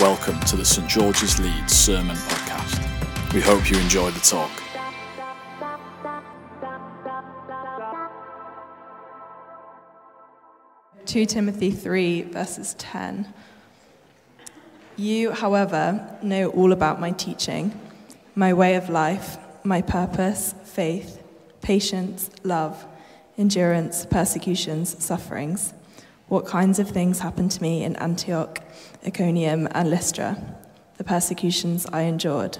Welcome to the St George's Leeds Sermon Podcast. We hope you enjoy the talk. Two Timothy 3, verses 10. You, however, know all about my teaching, my way of life, my purpose, faith, patience, love, endurance, persecutions, sufferings what kinds of things happened to me in Antioch, Iconium, and Lystra, the persecutions I endured.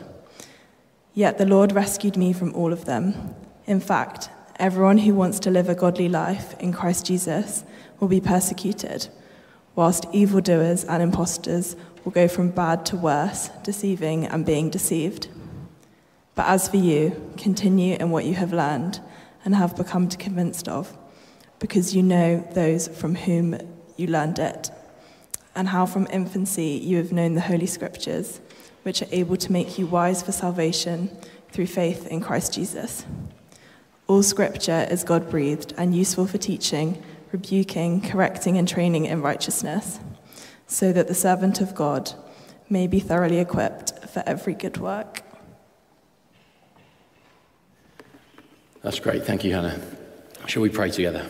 Yet the Lord rescued me from all of them. In fact, everyone who wants to live a godly life in Christ Jesus will be persecuted, whilst evildoers and impostors will go from bad to worse, deceiving and being deceived. But as for you, continue in what you have learned and have become convinced of because you know those from whom you learned it, and how from infancy you have known the Holy Scriptures, which are able to make you wise for salvation through faith in Christ Jesus. All Scripture is God breathed and useful for teaching, rebuking, correcting, and training in righteousness, so that the servant of God may be thoroughly equipped for every good work. That's great. Thank you, Hannah. Shall we pray together?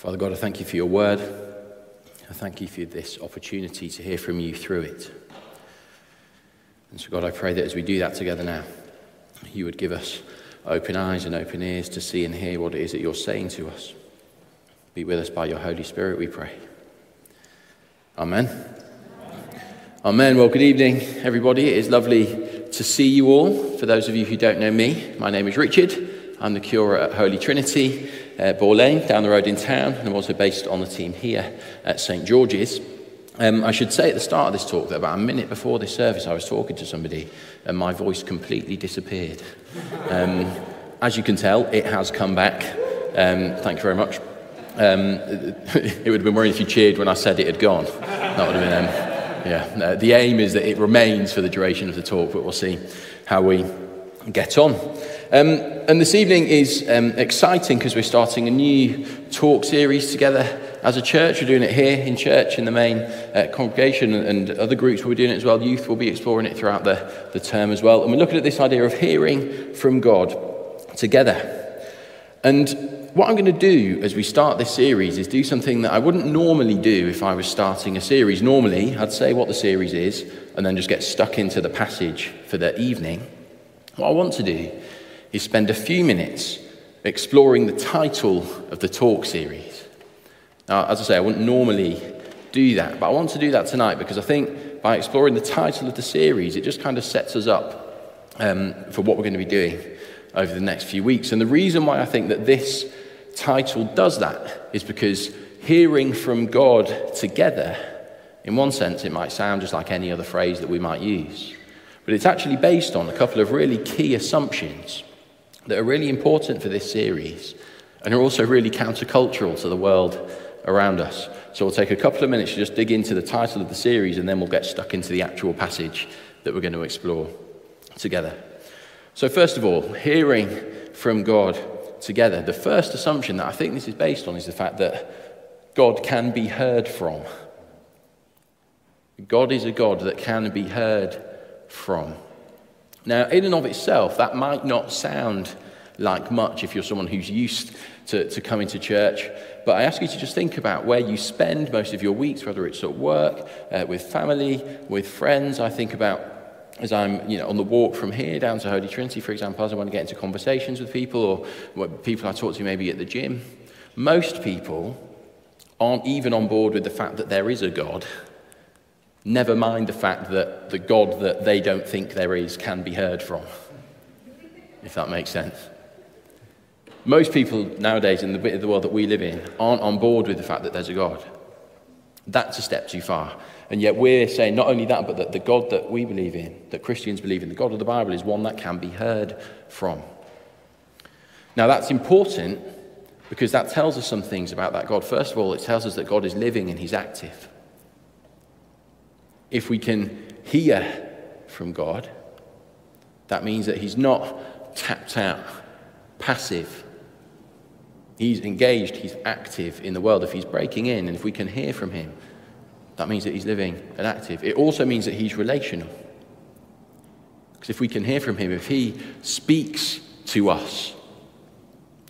Father God, I thank you for your word. I thank you for this opportunity to hear from you through it. And so, God, I pray that as we do that together now, you would give us open eyes and open ears to see and hear what it is that you're saying to us. Be with us by your Holy Spirit, we pray. Amen. Amen. Well, good evening, everybody. It is lovely to see you all. For those of you who don't know me, my name is Richard. I'm the curate at Holy Trinity uh, Lane, down the road in town, and I'm also based on the team here at St George's. Um, I should say at the start of this talk that about a minute before this service, I was talking to somebody and my voice completely disappeared. Um, as you can tell, it has come back. Um, thank you very much. Um, it would have been worrying if you cheered when I said it had gone. That would have been, um, yeah. Uh, the aim is that it remains for the duration of the talk, but we'll see how we get on. Um, and this evening is um, exciting because we're starting a new talk series together as a church. We're doing it here in church in the main uh, congregation, and other groups will be doing it as well. Youth will be exploring it throughout the, the term as well. And we're looking at this idea of hearing from God together. And what I'm going to do as we start this series is do something that I wouldn't normally do if I was starting a series. Normally, I'd say what the series is and then just get stuck into the passage for the evening. What I want to do is spend a few minutes exploring the title of the talk series. Now, as I say, I wouldn't normally do that, but I want to do that tonight because I think by exploring the title of the series, it just kind of sets us up um, for what we're going to be doing over the next few weeks. And the reason why I think that this title does that is because hearing from God together, in one sense, it might sound just like any other phrase that we might use, but it's actually based on a couple of really key assumptions that are really important for this series and are also really countercultural to the world around us. So we'll take a couple of minutes to just dig into the title of the series and then we'll get stuck into the actual passage that we're going to explore together. So, first of all, hearing from God together. The first assumption that I think this is based on is the fact that God can be heard from. God is a God that can be heard from. Now, in and of itself, that might not sound like much if you're someone who's used to, to coming to church. But I ask you to just think about where you spend most of your weeks, whether it's at work, uh, with family, with friends. I think about as I'm you know, on the walk from here down to Holy Trinity, for example, as I want to get into conversations with people or people I talk to maybe at the gym. Most people aren't even on board with the fact that there is a God Never mind the fact that the God that they don't think there is can be heard from, if that makes sense. Most people nowadays, in the bit of the world that we live in, aren't on board with the fact that there's a God. That's a step too far. And yet we're saying not only that, but that the God that we believe in, that Christians believe in, the God of the Bible, is one that can be heard from. Now that's important because that tells us some things about that God. First of all, it tells us that God is living and he's active if we can hear from God, that means that He's not tapped out, passive. He's engaged, he's active in the world. If he's breaking in and if we can hear from him, that means that he's living and active. It also means that he's relational. Because if we can hear from him, if he speaks to us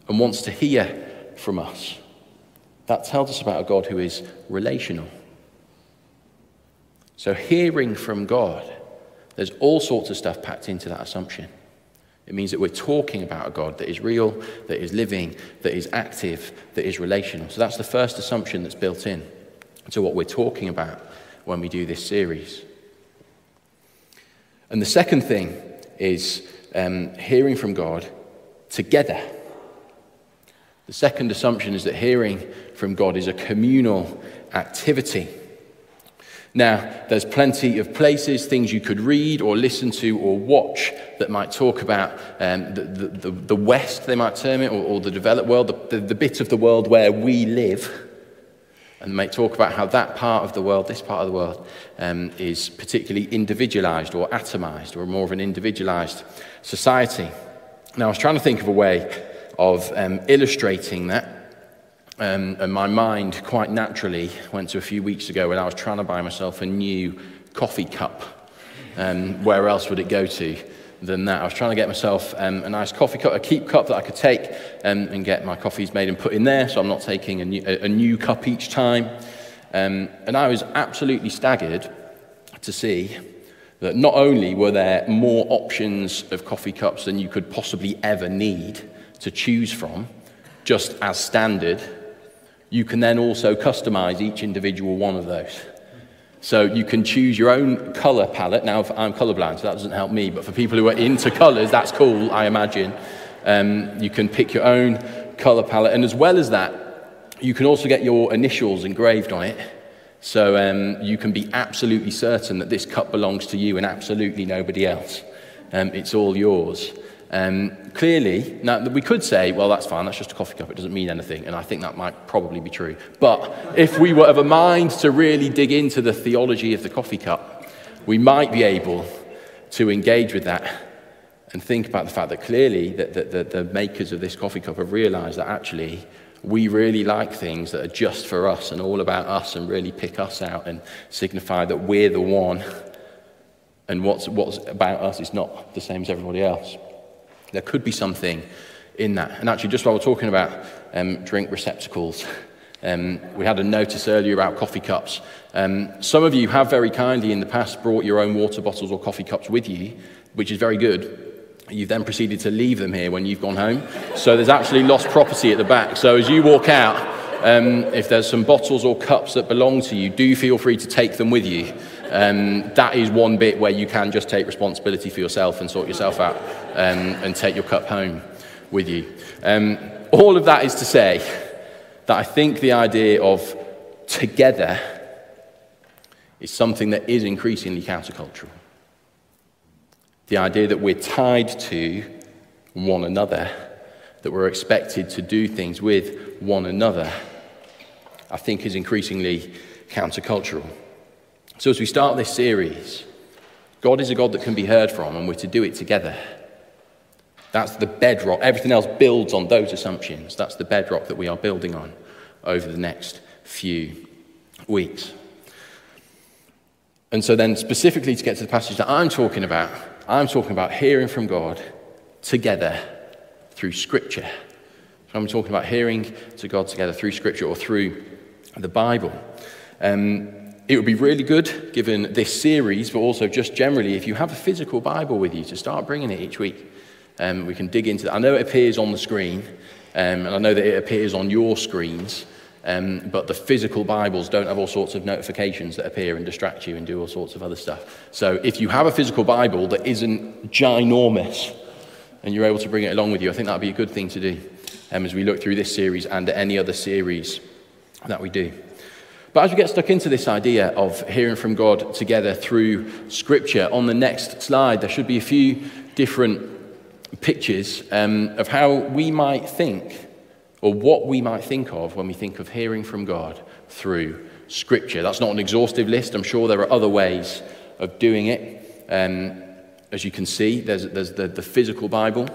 and wants to hear from us, that tells us about a God who is relational. So, hearing from God, there's all sorts of stuff packed into that assumption. It means that we're talking about a God that is real, that is living, that is active, that is relational. So that's the first assumption that's built in to what we're talking about when we do this series. And the second thing is um, hearing from God together. The second assumption is that hearing from God is a communal activity. Now, there's plenty of places, things you could read or listen to or watch that might talk about um, the, the, the, West, they might term it, or, or the developed world, the, the, the bit of the world where we live. And might talk about how that part of the world, this part of the world, um, is particularly individualized or atomized or more of an individualized society. Now, I was trying to think of a way of um, illustrating that um, and my mind quite naturally went to a few weeks ago when I was trying to buy myself a new coffee cup. Um, where else would it go to than that? I was trying to get myself um, a nice coffee cup, a keep cup that I could take um, and get my coffees made and put in there, so I'm not taking a new, a, a new cup each time. Um, and I was absolutely staggered to see that not only were there more options of coffee cups than you could possibly ever need to choose from, just as standard you can then also customize each individual one of those. So you can choose your own color palette. Now, I'm colorblind, so that doesn't help me, but for people who are into colors, that's cool, I imagine. Um, you can pick your own color palette. And as well as that, you can also get your initials engraved on it. So um, you can be absolutely certain that this cup belongs to you and absolutely nobody else. Um, it's all yours. Um, clearly, now we could say, well, that's fine, that's just a coffee cup, it doesn't mean anything, and I think that might probably be true. But if we were of a mind to really dig into the theology of the coffee cup, we might be able to engage with that and think about the fact that clearly that the, the, the makers of this coffee cup have realized that actually we really like things that are just for us and all about us and really pick us out and signify that we're the one and what's, what's about us is not the same as everybody else. There could be something in that. And actually, just while we're talking about um, drink receptacles, um, we had a notice earlier about coffee cups. Um, some of you have very kindly in the past brought your own water bottles or coffee cups with you, which is very good. You've then proceeded to leave them here when you've gone home. So there's actually lost property at the back. So as you walk out, um, if there's some bottles or cups that belong to you, do feel free to take them with you. Um, that is one bit where you can just take responsibility for yourself and sort yourself out um, and take your cup home with you. Um, all of that is to say that I think the idea of together is something that is increasingly countercultural. The idea that we're tied to one another, that we're expected to do things with one another, I think is increasingly countercultural. So, as we start this series, God is a God that can be heard from, and we're to do it together. That's the bedrock. Everything else builds on those assumptions. That's the bedrock that we are building on over the next few weeks. And so, then, specifically to get to the passage that I'm talking about, I'm talking about hearing from God together through Scripture. So, I'm talking about hearing to God together through Scripture or through the Bible. Um, it would be really good, given this series, but also just generally, if you have a physical Bible with you, to start bringing it each week. Um, we can dig into that. I know it appears on the screen, um, and I know that it appears on your screens, um, but the physical Bibles don't have all sorts of notifications that appear and distract you and do all sorts of other stuff. So if you have a physical Bible that isn't ginormous and you're able to bring it along with you, I think that would be a good thing to do um, as we look through this series and any other series that we do. But as we get stuck into this idea of hearing from God together through Scripture, on the next slide, there should be a few different pictures um, of how we might think, or what we might think of when we think of hearing from God through Scripture. That's not an exhaustive list. I'm sure there are other ways of doing it. Um, as you can see, there's, there's the, the physical Bible,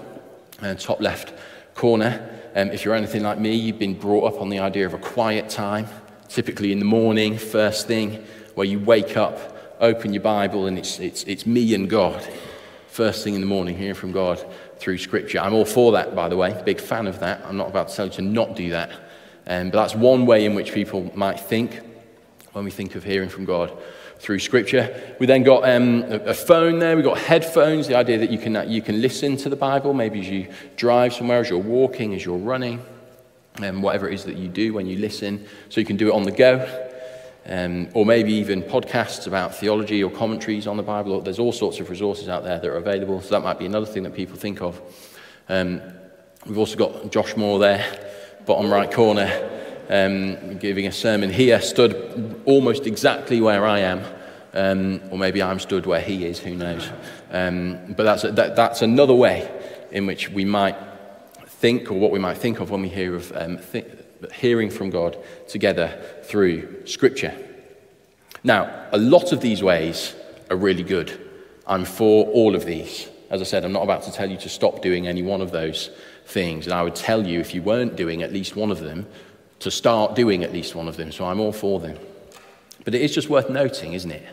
uh, top left corner. um, if you're anything like me, you've been brought up on the idea of a quiet time, typically in the morning, first thing, where you wake up, open your Bible, and it's, it's, it's me and God. First thing in the morning, hearing from God through Scripture. I'm all for that, by the way, big fan of that. I'm not about to tell you to not do that. Um, but that's one way in which people might think when we think of hearing from God through Scripture. We then got um, a phone there, we've got headphones, the idea that you can, uh, you can listen to the Bible, maybe as you drive somewhere, as you're walking, as you're running, um, whatever it is that you do when you listen, so you can do it on the go. Um, or maybe even podcasts about theology or commentaries on the Bible. There's all sorts of resources out there that are available, so that might be another thing that people think of. Um, we've also got Josh Moore there, bottom right corner, um, giving a sermon here, stood almost exactly where I am. Um, or maybe I'm stood where he is, who knows. Um, but that's, that, that's another way in which we might think, or what we might think of when we hear of um, th- hearing from God together through Scripture. Now, a lot of these ways are really good. I'm for all of these. As I said, I'm not about to tell you to stop doing any one of those things. And I would tell you, if you weren't doing at least one of them, to start doing at least one of them. So I'm all for them. But it is just worth noting, isn't it,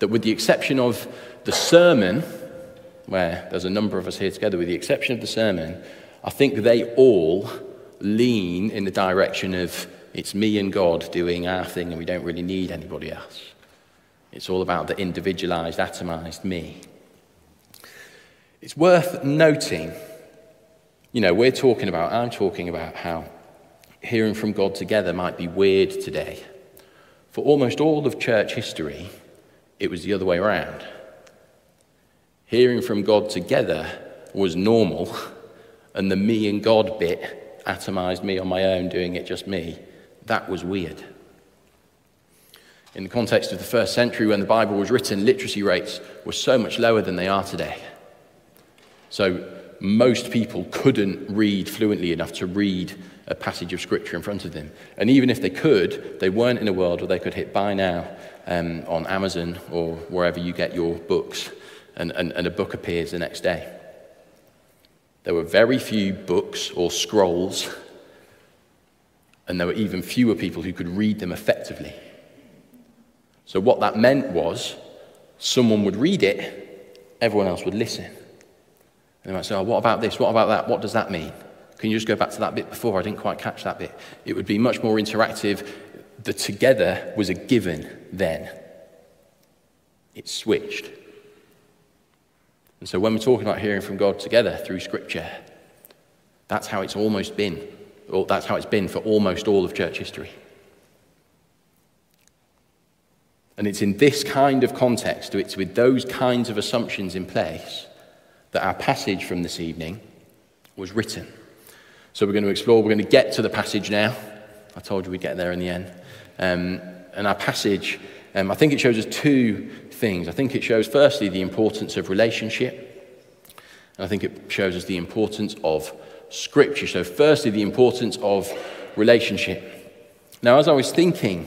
that with the exception of the sermon, where there's a number of us here together, with the exception of the sermon, I think they all lean in the direction of it's me and God doing our thing and we don't really need anybody else. It's all about the individualized, atomized me. It's worth noting, you know, we're talking about, I'm talking about how hearing from God together might be weird today. For almost all of church history, it was the other way around. Hearing from God together was normal, and the me and God bit atomized me on my own, doing it just me, that was weird. In the context of the first century, when the Bible was written, literacy rates were so much lower than they are today. So most people couldn't read fluently enough to read a passage of Scripture in front of them. And even if they could, they weren't in a world where they could hit buy now um, on Amazon or wherever you get your books, and, and, and a book appears the next day. There were very few books or scrolls, and there were even fewer people who could read them effectively. So, what that meant was someone would read it, everyone else would listen. And they might say, Oh, what about this? What about that? What does that mean? Can you just go back to that bit before? I didn't quite catch that bit. It would be much more interactive. The together was a given then, it switched. And so when we're talking about hearing from God together through Scripture, that's how it's almost been. Or that's how it's been for almost all of church history. And it's in this kind of context, it's with those kinds of assumptions in place, that our passage from this evening was written. So we're going to explore, we're going to get to the passage now. I told you we'd get there in the end. Um, and our passage, um, I think it shows us two things. I think it shows, firstly, the importance of relationship. And I think it shows us the importance of Scripture. So, firstly, the importance of relationship. Now, as I was thinking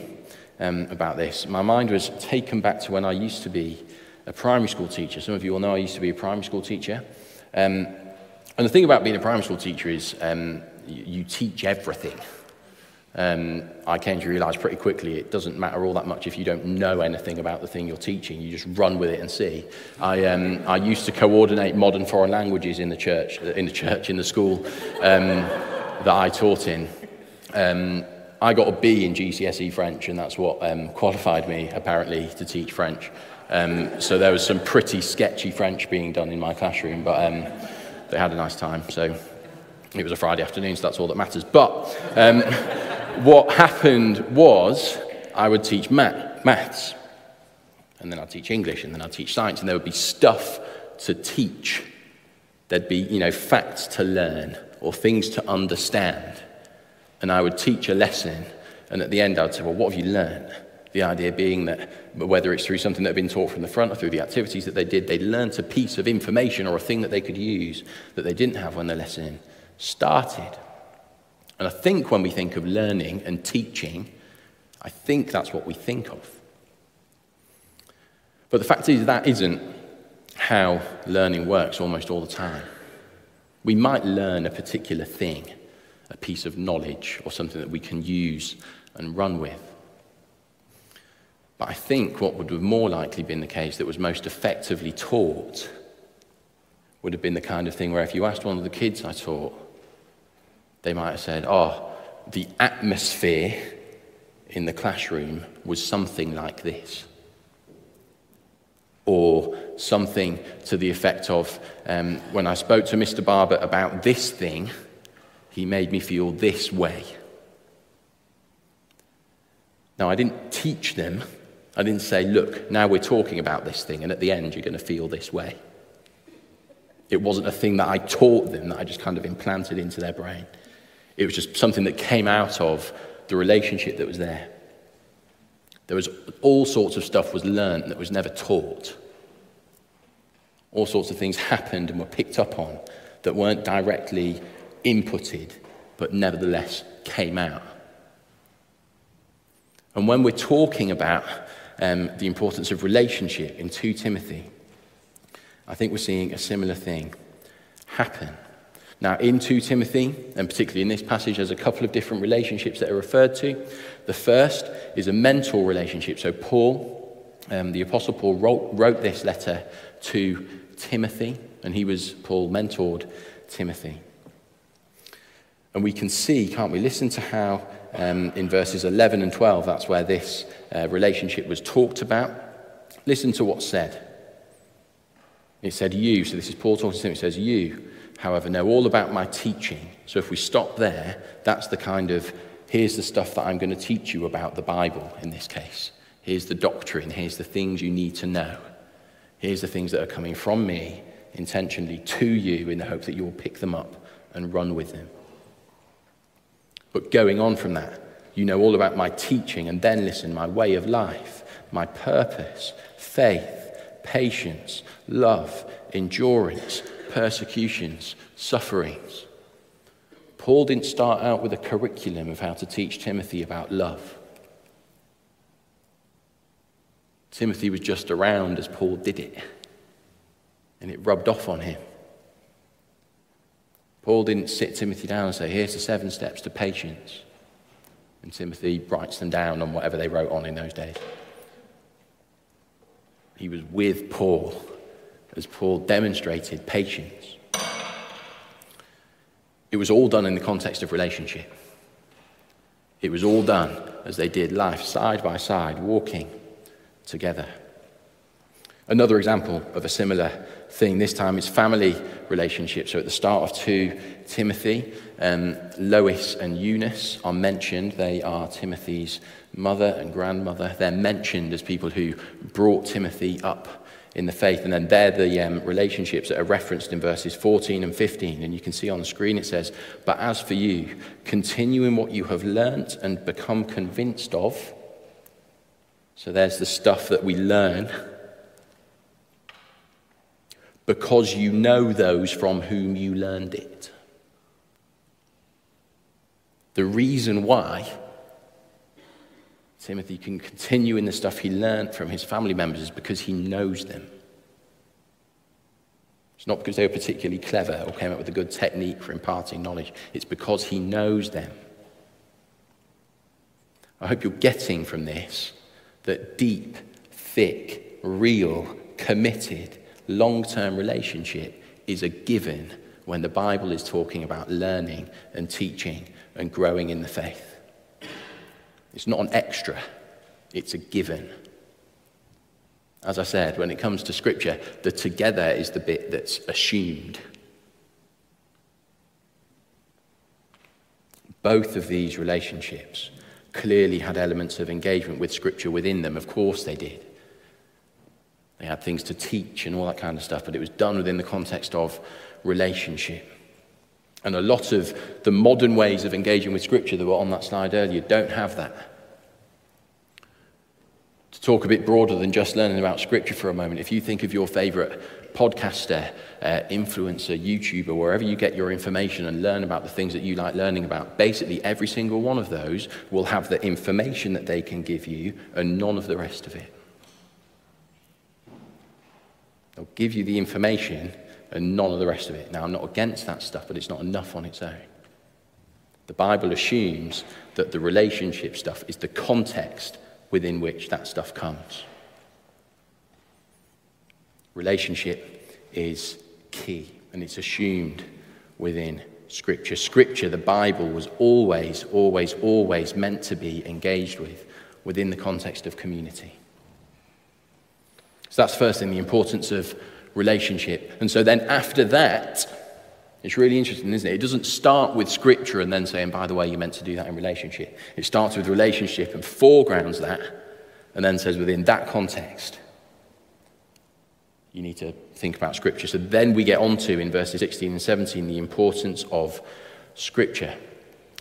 um, about this, my mind was taken back to when I used to be a primary school teacher. Some of you will know I used to be a primary school teacher. Um, and the thing about being a primary school teacher is um, you, you teach everything. Um, I came to realize pretty quickly it doesn't matter all that much if you don't know anything about the thing you're teaching. You just run with it and see. I, um, I used to coordinate modern foreign languages in the church, in the church, in the school um, that I taught in. Um, I got a B in GCSE French, and that's what um, qualified me, apparently, to teach French. Um, so there was some pretty sketchy French being done in my classroom, but they had a nice time. So it was a Friday afternoon, so that's all that matters. But what happened was I would teach math, maths, and then I'd teach English, and then I'd teach science, and there would be stuff to teach. There'd be, you know, facts to learn or things to understand. And I would teach a lesson, and at the end I'd say, Well, what have you learned? The idea being that whether it's through something that had been taught from the front or through the activities that they did, they learnt a piece of information or a thing that they could use that they didn't have when the lesson started. And I think when we think of learning and teaching, I think that's what we think of. But the fact is, that isn't how learning works almost all the time. We might learn a particular thing, a piece of knowledge or something that we can use and run with. But I think what would have more likely been the case that was most effectively taught would have been the kind of thing where if you asked one of the kids I taught, they might have said, Oh, the atmosphere in the classroom was something like this. Or something to the effect of, um, when I spoke to Mr. Barber about this thing, he made me feel this way. Now, I didn't teach them. I didn't say, look, now we're talking about this thing, and at the end, you're going to feel this way. It wasn't a thing that I taught them that I just kind of implanted into their brain. It was just something that came out of the relationship that was there. There was all sorts of stuff was learned that was never taught. All sorts of things happened and were picked up on that weren't directly inputted, but nevertheless came out. And when we're talking about um, the importance of relationship in 2 Timothy, I think we're seeing a similar thing happen. Now, in 2 Timothy, and particularly in this passage, there's a couple of different relationships that are referred to. The first is a mentor relationship. So, Paul, um, the Apostle Paul, wrote, wrote this letter to Timothy, and he was, Paul mentored Timothy. And we can see, can't we? Listen to how um, in verses 11 and 12, that's where this uh, relationship was talked about. Listen to what's said. It said, You, so this is Paul talking to him, it says, You, however, know all about my teaching. So if we stop there, that's the kind of here's the stuff that I'm going to teach you about the Bible in this case. Here's the doctrine, here's the things you need to know. Here's the things that are coming from me intentionally to you in the hope that you will pick them up and run with them. But going on from that, you know all about my teaching, and then listen, my way of life, my purpose, faith, patience, love, endurance, persecutions, sufferings. Paul didn't start out with a curriculum of how to teach Timothy about love. Timothy was just around as Paul did it, and it rubbed off on him. Paul didn't sit Timothy down and say, Here's the seven steps to patience. And Timothy writes them down on whatever they wrote on in those days. He was with Paul as Paul demonstrated patience. It was all done in the context of relationship. It was all done as they did life side by side, walking together. Another example of a similar thing, this time is family relationships. So at the start of 2 Timothy, um, Lois and Eunice are mentioned. They are Timothy's mother and grandmother. They're mentioned as people who brought Timothy up in the faith. And then they're the um, relationships that are referenced in verses 14 and 15. And you can see on the screen it says, But as for you, continue in what you have learnt and become convinced of. So there's the stuff that we learn because you know those from whom you learned it. The reason why Timothy can continue in the stuff he learned from his family members is because he knows them. It's not because they were particularly clever or came up with a good technique for imparting knowledge, it's because he knows them. I hope you're getting from this that deep, thick, real, committed, long term relationship is a given when the Bible is talking about learning and teaching and growing in the faith. It's not an extra, it's a given. As I said, when it comes to Scripture, the together is the bit that's assumed. Both of these relationships clearly had elements of engagement with Scripture within them. Of course, they did. They had things to teach and all that kind of stuff, but it was done within the context of relationship. And a lot of the modern ways of engaging with Scripture that were on that slide earlier don't have that. To talk a bit broader than just learning about Scripture for a moment, if you think of your favorite podcaster, uh, influencer, YouTuber, wherever you get your information and learn about the things that you like learning about, basically every single one of those will have the information that they can give you and none of the rest of it. They'll give you the information and none of the rest of it. Now, I'm not against that stuff, but it's not enough on its own. The Bible assumes that the relationship stuff is the context within which that stuff comes. Relationship is key and it's assumed within Scripture. Scripture, the Bible, was always, always, always meant to be engaged with within the context of community. So that's first thing, the importance of relationship. And so then after that, it's really interesting, isn't it? It doesn't start with scripture and then saying, by the way, you're meant to do that in relationship. It starts with relationship and foregrounds that, and then says within that context, you need to think about scripture. So then we get on to, in verses 16 and 17, the importance of scripture.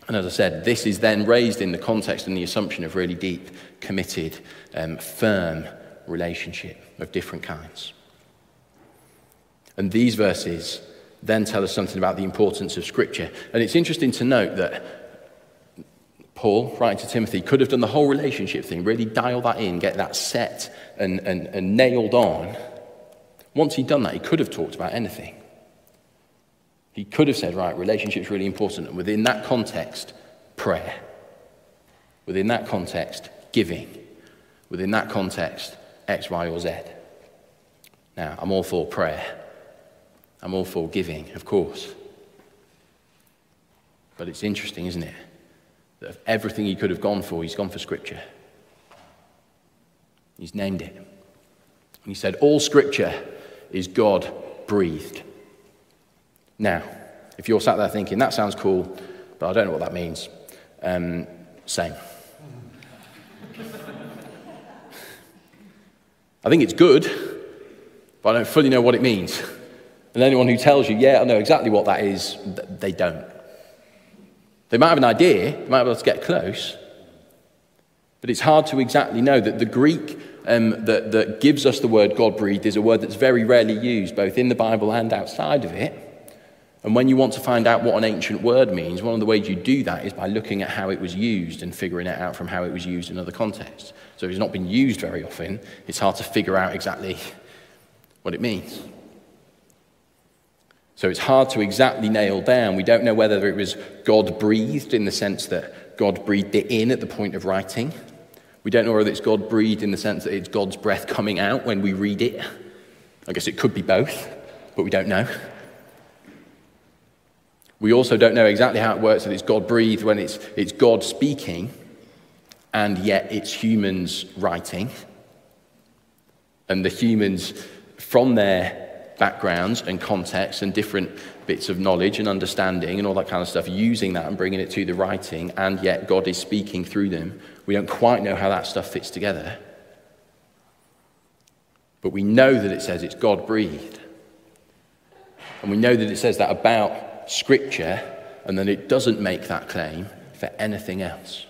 And as I said, this is then raised in the context and the assumption of really deep, committed, um, firm relationship of different kinds. And these verses then tell us something about the importance of Scripture. And it's interesting to note that Paul, writing to Timothy, could have done the whole relationship thing, really dial that in, get that set and, and, and nailed on. Once he'd done that, he could have talked about anything. He could have said, right, relationship's really important. And within that context, prayer. Within that context, giving. Within that context, X, Y, or Z. Now, I'm all for prayer. I'm all for giving, of course. But it's interesting, isn't it? That of everything he could have gone for, he's gone for Scripture. He's named it. And he said, All Scripture is God breathed. Now, if you're sat there thinking, that sounds cool, but I don't know what that means, um, same. I think it's good, but I don't fully know what it means. And anyone who tells you, yeah, I know exactly what that is, they don't. They might have an idea, they might be able to get close, but it's hard to exactly know that the Greek um, that, that gives us the word God breathed is a word that's very rarely used, both in the Bible and outside of it. And when you want to find out what an ancient word means, one of the ways you do that is by looking at how it was used and figuring it out from how it was used in other contexts. So if it's not been used very often, it's hard to figure out exactly what it means. So it's hard to exactly nail down. We don't know whether it was God breathed in the sense that God breathed it in at the point of writing. We don't know whether it's God breathed in the sense that it's God's breath coming out when we read it. I guess it could be both, but we don't know. We also don't know exactly how it works that it's God breathed when it's, it's God speaking and yet it's humans writing. And the humans, from their backgrounds and contexts and different bits of knowledge and understanding and all that kind of stuff, using that and bringing it to the writing, and yet God is speaking through them. We don't quite know how that stuff fits together. But we know that it says it's God breathed. And we know that it says that about Scripture, and that it doesn't make that claim for anything else.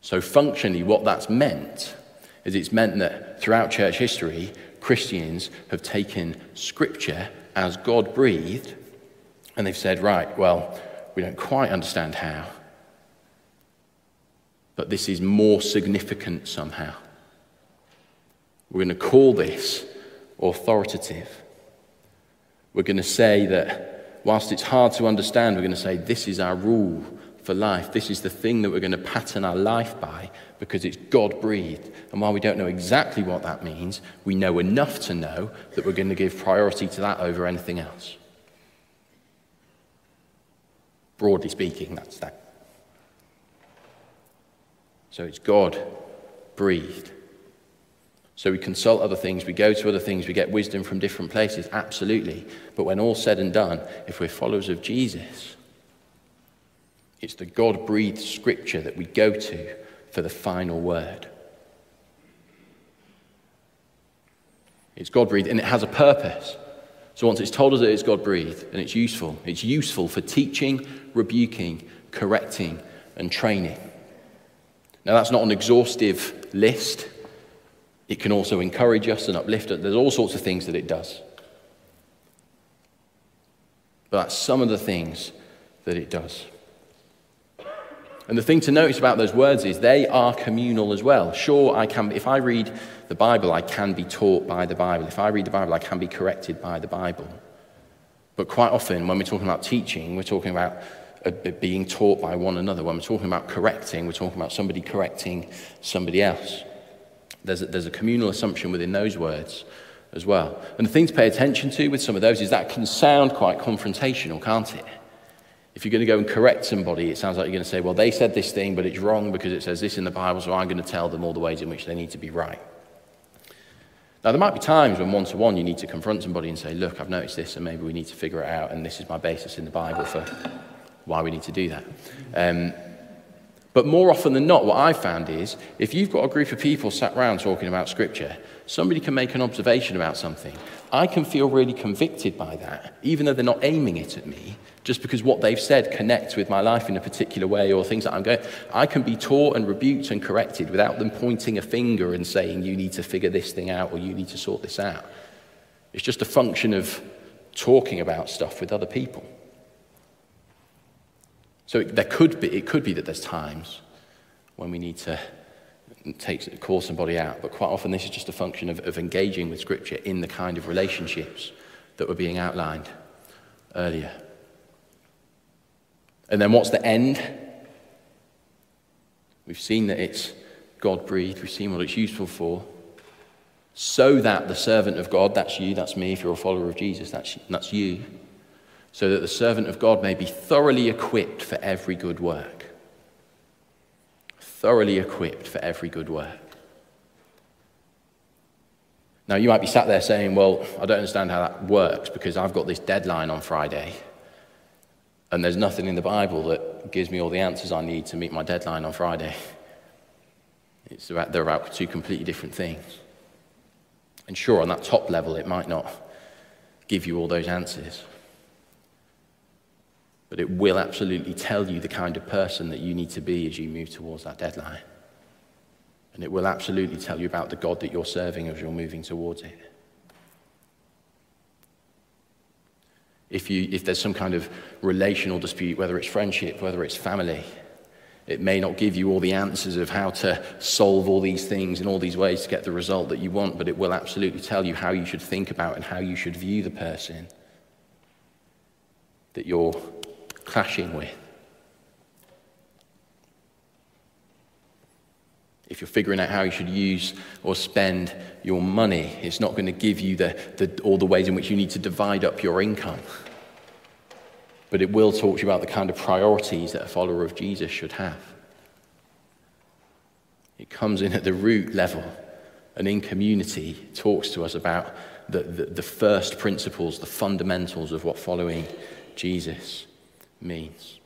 So, functionally, what that's meant is it's meant that throughout church history, Christians have taken Scripture as God breathed, and they've said, right, well, we don't quite understand how, but this is more significant somehow. We're going to call this authoritative. We're going to say that whilst it's hard to understand, we're going to say this is our rule for life. This is the thing that we're going to pattern our life by because it's God breathed. And while we don't know exactly what that means, we know enough to know that we're going to give priority to that over anything else. Broadly speaking, that's that. So it's God breathed. So we consult other things, we go to other things, we get wisdom from different places, absolutely. But when all's said and done, if we're followers of Jesus, it's the God breathed scripture that we go to for the final word. It's God breathed and it has a purpose. So once it's told us that it's God breathed and it's useful, it's useful for teaching, rebuking, correcting, and training. Now, that's not an exhaustive list. It can also encourage us and uplift us. There's all sorts of things that it does. But that's some of the things that it does. And the thing to notice about those words is they are communal as well. Sure, I can, if I read the Bible, I can be taught by the Bible. If I read the Bible, I can be corrected by the Bible. But quite often, when we're talking about teaching, we're talking about uh, being taught by one another. When we're talking about correcting, we're talking about somebody correcting somebody else. There's a, there's a communal assumption within those words as well. And the thing to pay attention to with some of those is that can sound quite confrontational, can't it? If you're going to go and correct somebody, it sounds like you're going to say, well, they said this thing, but it's wrong because it says this in the Bible, so I'm going to tell them all the ways in which they need to be right. Now, there might be times when one to one you need to confront somebody and say, look, I've noticed this, and maybe we need to figure it out, and this is my basis in the Bible for why we need to do that. Um, but more often than not, what I've found is if you've got a group of people sat around talking about Scripture, somebody can make an observation about something. I can feel really convicted by that, even though they're not aiming it at me, just because what they've said connects with my life in a particular way or things that I'm going. I can be taught and rebuked and corrected without them pointing a finger and saying, you need to figure this thing out or you need to sort this out. It's just a function of talking about stuff with other people. So there could be, it could be that there's times when we need to take, call somebody out, but quite often this is just a function of, of engaging with Scripture in the kind of relationships that were being outlined earlier. And then what's the end? We've seen that it's God breathed, we've seen what it's useful for. So that the servant of God, that's you, that's me, if you're a follower of Jesus, that's, that's you, so that the servant of God may be thoroughly equipped for every good work. Thoroughly equipped for every good work. Now, you might be sat there saying, Well, I don't understand how that works because I've got this deadline on Friday, and there's nothing in the Bible that gives me all the answers I need to meet my deadline on Friday. It's about, they're about two completely different things. And sure, on that top level, it might not give you all those answers but it will absolutely tell you the kind of person that you need to be as you move towards that deadline. And it will absolutely tell you about the God that you're serving as you're moving towards it. If, you, if there's some kind of relational dispute, whether it's friendship, whether it's family, it may not give you all the answers of how to solve all these things in all these ways to get the result that you want, but it will absolutely tell you how you should think about and how you should view the person that you're clashing with. If you're figuring out how you should use or spend your money, it's not going to give you the, the, all the ways in which you need to divide up your income. But it will talk to you about the kind of priorities that a follower of Jesus should have. It comes in at the root level and in community talks to us about the, the, the first principles, the fundamentals of what following Jesus means.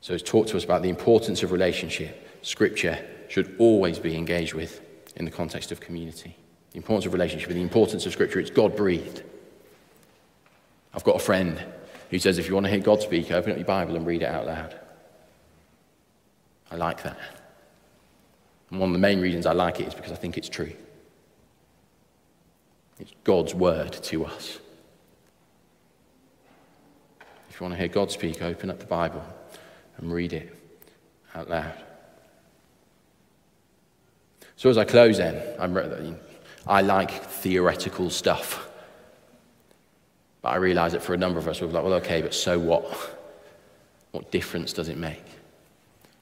So it's taught to us about the importance of relationship. Scripture should always be engaged with in the context of community. The importance of relationship and the importance of Scripture. It's God breathed. I've got a friend who says if you want to hear God speak, open up your Bible and read it out loud. I like that. And one of the main reasons I like it is because I think it's true. It's God's word to us you want to hear God speak, open up the Bible and read it out loud. So, as I close, then, I'm, I like theoretical stuff. But I realize that for a number of us, we're like, well, okay, but so what? What difference does it make?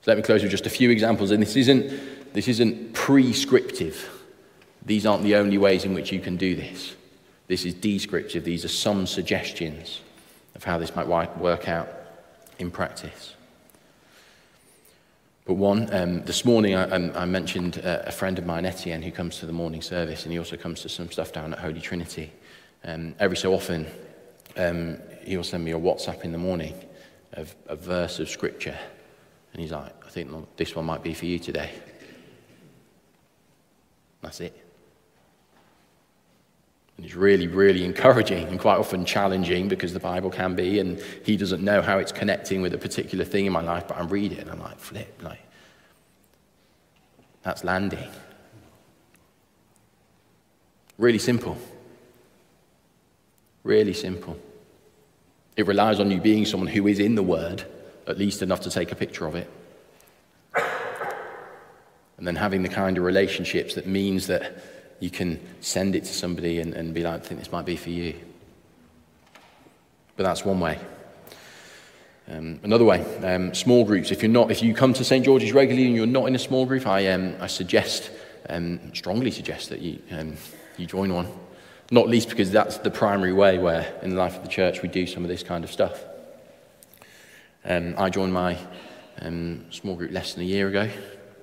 So let me close with just a few examples. And this isn't, this isn't prescriptive. These aren't the only ways in which you can do this. This is descriptive. These are some suggestions of how this might work out in practice. But one, um, this morning I, um, I mentioned uh, a friend of mine, Etienne, who comes to the morning service, and he also comes to some stuff down at Holy Trinity. Um, every so often, um, he'll send me a WhatsApp in the morning of a verse of scripture, and he's like, I think this one might be for you today. That's it. And it's really, really encouraging and quite often challenging because the Bible can be, and he doesn't know how it's connecting with a particular thing in my life, but I read it and I'm like, flip, like, that's landing. Really simple. Really simple. It relies on you being someone who is in the Word, at least enough to take a picture of it. And then having the kind of relationships that means that you can send it to somebody and, and be like, I think this might be for you. But that's one way. Um, another way, um, small groups. If you're not, if you come to St George's regularly and you're not in a small group, I, um, I suggest, um, strongly suggest that you, um, you join one. Not least because that's the primary way where, in the life of the church, we do some of this kind of stuff. Um, I joined my small group less than a year ago.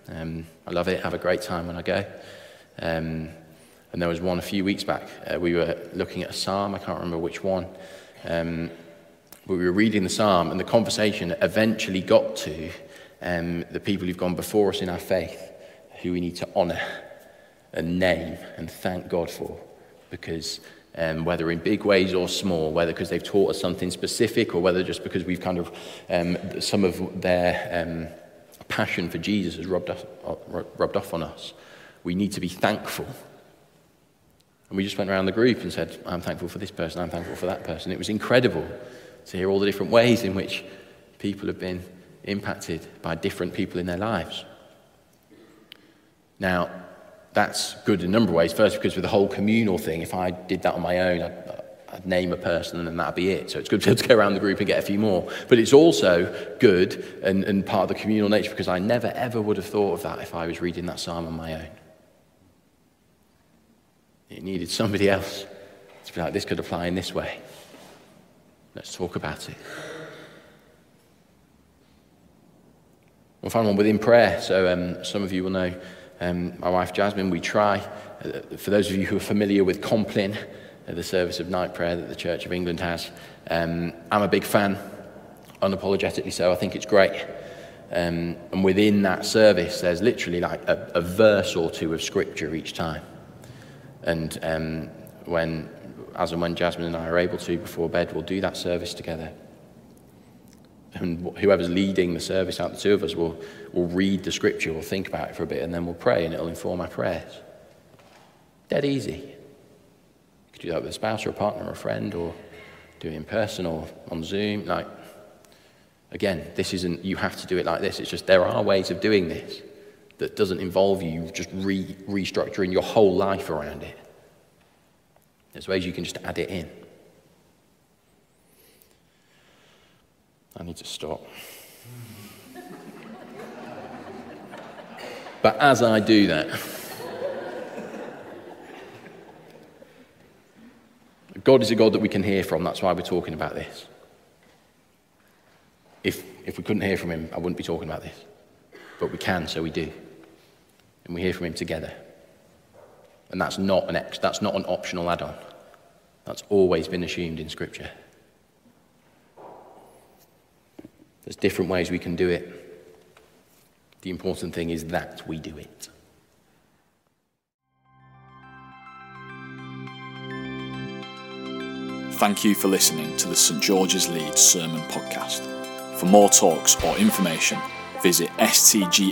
I love it. Have a great time when I go. And there was one a few weeks back. Uh, we were looking at a psalm. I can't remember which one. Um, but we were reading the psalm, and the conversation eventually got to um, the people who've gone before us in our faith, who we need to honour and name and thank God for. Because um, whether in big ways or small, whether because they've taught us something specific or whether just because we've kind of, um, some of their um, passion for Jesus has rubbed, uh, rubbed off on us, we need to be thankful. And we just went around the group and said, I'm thankful for this person, I'm thankful for that person. It was incredible to hear all the different ways in which people have been impacted by different people in their lives. Now, that's good in a number of ways. First, because with the whole communal thing, if I did that on my own, I'd, I'd name a person and then that'd be it. So it's good to, to go around the group and get a few more. But it's also good and, and part of the communal nature because I never ever would have thought of that if I was reading that psalm on my own. It needed somebody else to be like, this could apply in this way. Let's talk about it. We'll find one within prayer. So, um, some of you will know um, my wife Jasmine. We try, uh, for those of you who are familiar with Compline, uh, the service of night prayer that the Church of England has, um, I'm a big fan, unapologetically so. I think it's great. Um, and within that service, there's literally like a, a, verse or two of scripture each time. And um, when as and when Jasmine and I are able to before bed, we'll do that service together. And whoever's leading the service out, the two of us will, will read the scripture, we'll think about it for a bit, and then we'll pray, and it'll inform our prayers. Dead easy. You could do that with a spouse or a partner or a friend, or do it in person or on Zoom. Like, again, this isn't, you have to do it like this. It's just there are ways of doing this that doesn't involve you just re- restructuring your whole life around it. There's ways you can just add it in. I need to stop. but as I do that, God is a God that we can hear from. That's why we're talking about this. If, if we couldn't hear from Him, I wouldn't be talking about this. But we can, so we do. And we hear from Him together. And that's not an, ex, that's not an optional add on. That's always been assumed in Scripture. There's different ways we can do it. The important thing is that we do it. Thank you for listening to the St George's Leeds Sermon Podcast. For more talks or information, visit stgs.org.uk.